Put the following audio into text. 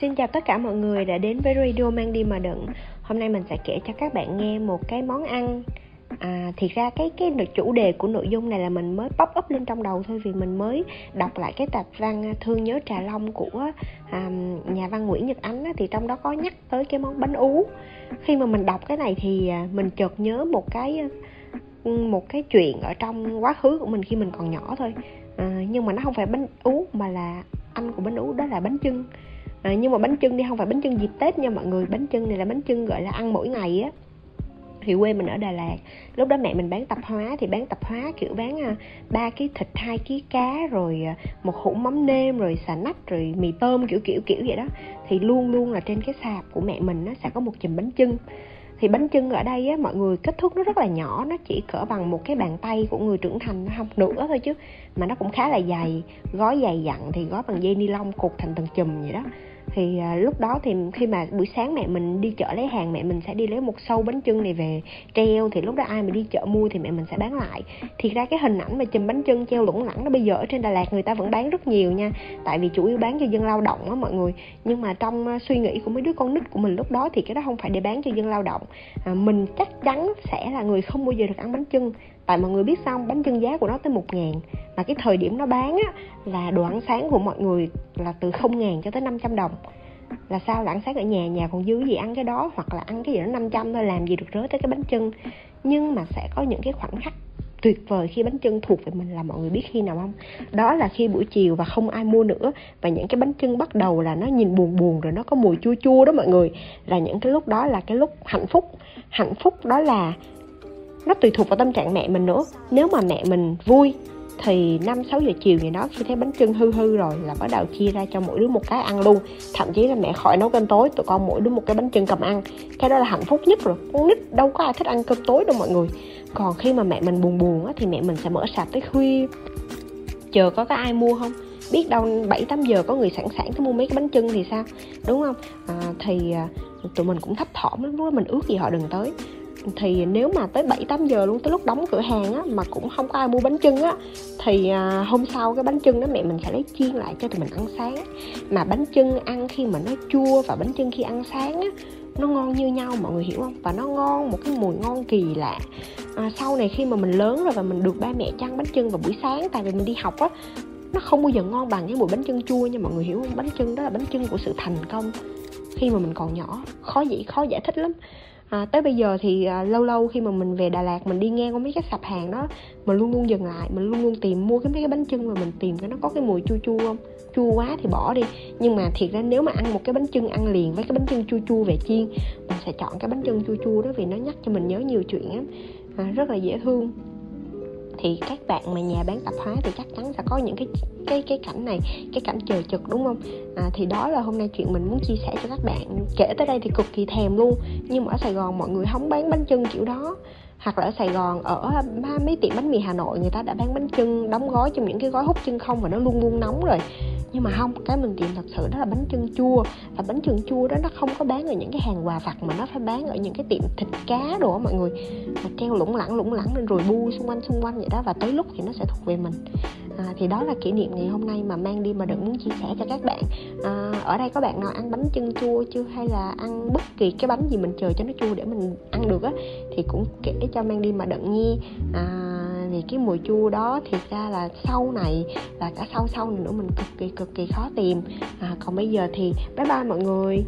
Xin chào tất cả mọi người đã đến với Radio Mang đi mà đựng. Hôm nay mình sẽ kể cho các bạn nghe một cái món ăn. À, thiệt ra cái cái chủ đề của nội dung này là mình mới pop up lên trong đầu thôi vì mình mới đọc lại cái tập văn thương nhớ trà long của à, nhà văn Nguyễn Nhật Ánh á, thì trong đó có nhắc tới cái món bánh ú. Khi mà mình đọc cái này thì à, mình chợt nhớ một cái ừ, một cái chuyện ở trong quá khứ của mình khi mình còn nhỏ thôi. À, nhưng mà nó không phải bánh ú mà là anh của bánh ú đó là bánh chưng à, nhưng mà bánh trưng đi không phải bánh trưng dịp tết nha mọi người. Bánh trưng này là bánh trưng gọi là ăn mỗi ngày á. Thì quê mình ở Đà Lạt. Lúc đó mẹ mình bán tạp hóa thì bán tạp hóa kiểu bán à, ba ký thịt hai ký cá rồi à, một hũ mắm nêm rồi xà nách rồi mì tôm kiểu kiểu kiểu vậy đó. Thì luôn luôn là trên cái sạp của mẹ mình nó sẽ có một chùm bánh trưng thì bánh trưng ở đây á mọi người kích thước nó rất là nhỏ nó chỉ cỡ bằng một cái bàn tay của người trưởng thành nó không nữa thôi chứ. Mà nó cũng khá là dày gói dày dặn thì gói bằng dây ni lông cục thành từng chùm vậy đó thì à, lúc đó thì khi mà buổi sáng mẹ mình đi chợ lấy hàng mẹ mình sẽ đi lấy một sâu bánh trưng này về treo. Thì lúc đó ai mà đi chợ mua thì mẹ mình sẽ bán lại. Thì ra cái hình ảnh mà chùm bánh trưng treo lủng lẳng đó bây giờ ở trên Đà Lạt người ta vẫn bán rất nhiều nha. Tại vì chủ yếu bán cho dân lao động á mọi người. Nhưng mà trong à, suy nghĩ của mấy đứa con nít của mình lúc đó thì cái đó không phải để bán cho dân lao động. À, mình chắc chắn sẽ là người không bao giờ được ăn bánh trưng tại mọi người biết xong bánh chân giá của nó tới một ngàn. Mà cái thời điểm nó bán á, là đồ ăn sáng của mọi người là từ không ngàn cho tới 500 đồng. Là sao? Là ăn sáng ở nhà nhà còn dư gì ăn cái đó, hoặc là ăn cái gì đó 500 thôi, làm gì được rớt tới cái bánh trưng. Nhưng mà sẽ có những cái khoảnh khắc tuyệt vời khi bánh trưng thuộc về mình là mọi người biết khi nào không? Đó là khi buổi chiều và không ai mua nữa. Và những cái bánh trưng bắt đầu là nó nhìn buồn buồn, rồi nó có mùi chua chua đó mọi người. Là những cái lúc đó là cái lúc hạnh phúc. Hạnh phúc đó là nó tùy thuộc vào tâm trạng mẹ mình nữa. Nếu mà mẹ mình vui thì năm sáu giờ chiều gì đó khi thấy bánh trưng hư hư rồi là bắt đầu chia ra cho mỗi đứa một cái ăn luôn. Thậm chí là mẹ khỏi nấu cơm tối tụi con mỗi đứa một cái bánh trưng cầm ăn. Cái đó là hạnh phúc nhất rồi. Con nít đâu có ai thích ăn cơm tối đâu mọi người. Còn khi mà mẹ mình buồn buồn á, thì mẹ mình sẽ mở sạp tới khuya. Chờ có cái ai mua không? Biết đâu bảy tám giờ có người sẵn sàng tới mua mấy cái bánh trưng thì sao? Đúng không? À, thì à, tụi mình cũng thấp thỏm lắm. Lúc đó mình ước gì họ đừng tới thì nếu mà tới 7 8 giờ luôn tới lúc đóng cửa hàng á mà cũng không có ai mua bánh trưng á thì à, hôm sau cái bánh trưng đó mẹ mình sẽ lấy chiên lại cho tụi mình ăn sáng. Mà bánh trưng ăn khi mà nó chua và bánh trưng khi ăn sáng á nó ngon như nhau mọi người hiểu không? Và nó ngon một cái mùi ngon kỳ lạ. À, sau này khi mà mình lớn rồi và mình được ba mẹ chăn bánh trưng vào buổi sáng tại vì mình đi học á nó không bao giờ ngon bằng cái mùi bánh trưng chua nha mọi người hiểu không? Bánh trưng đó là bánh trưng của sự thành công khi mà mình còn nhỏ. Khó dĩ khó giải thích lắm à, tới bây giờ thì à, lâu lâu khi mà mình về Đà Lạt mình đi ngang qua mấy cái sạp hàng đó mình luôn luôn dừng lại mình luôn luôn tìm mua cái mấy cái bánh trưng mà mình tìm cái nó có cái mùi chua chua không? Chua quá thì bỏ đi. Nhưng mà thiệt ra nếu mà ăn một cái bánh trưng ăn liền với cái bánh trưng chua chua về chiên mình sẽ chọn cái bánh trưng chua chua đó vì nó nhắc cho mình nhớ nhiều chuyện lắm. À, rất là dễ thương thì các bạn mà nhà bán tạp hóa thì chắc chắn sẽ có những cái cái cái cảnh này cái cảnh chờ trực đúng không? À, thì đó là hôm nay chuyện mình muốn chia sẻ cho các bạn. Kể tới đây thì cực kỳ thèm luôn. Nhưng mà ở sài gòn mọi người không bán bánh chưng kiểu đó. Hoặc là ở Sài Gòn ở mấy tiệm bánh mì Hà Nội người ta đã bán bánh chưng đóng gói trong những cái gói hút chân không và nó luôn luôn nóng rồi nhưng mà không cái mình tìm thật sự đó là bánh trưng chua. Và bánh trưng chua đó nó không có bán ở những cái hàng quà vặt mà nó phải bán ở những cái tiệm thịt cá đồ á mọi người. Mà treo lủng lẳng lủng lẳng lên rồi bu xung quanh xung quanh vậy đó và tới lúc thì nó sẽ thuộc về mình. À, thì đó là kỷ niệm ngày hôm nay mà mang đi mà đừng muốn chia sẻ cho các bạn. À, ở đây có bạn nào ăn bánh trưng chua chưa? Hay là ăn bất kỳ cái bánh gì mình chờ cho nó chua để mình ăn được á thì cũng kể cho mang đi mà đừng nhi à, thì cái mùi chua đó thì ra là sau này và cả sau sau nữa mình cực kỳ cực kỳ khó tìm. À, còn bây giờ thì bye bye mọi người.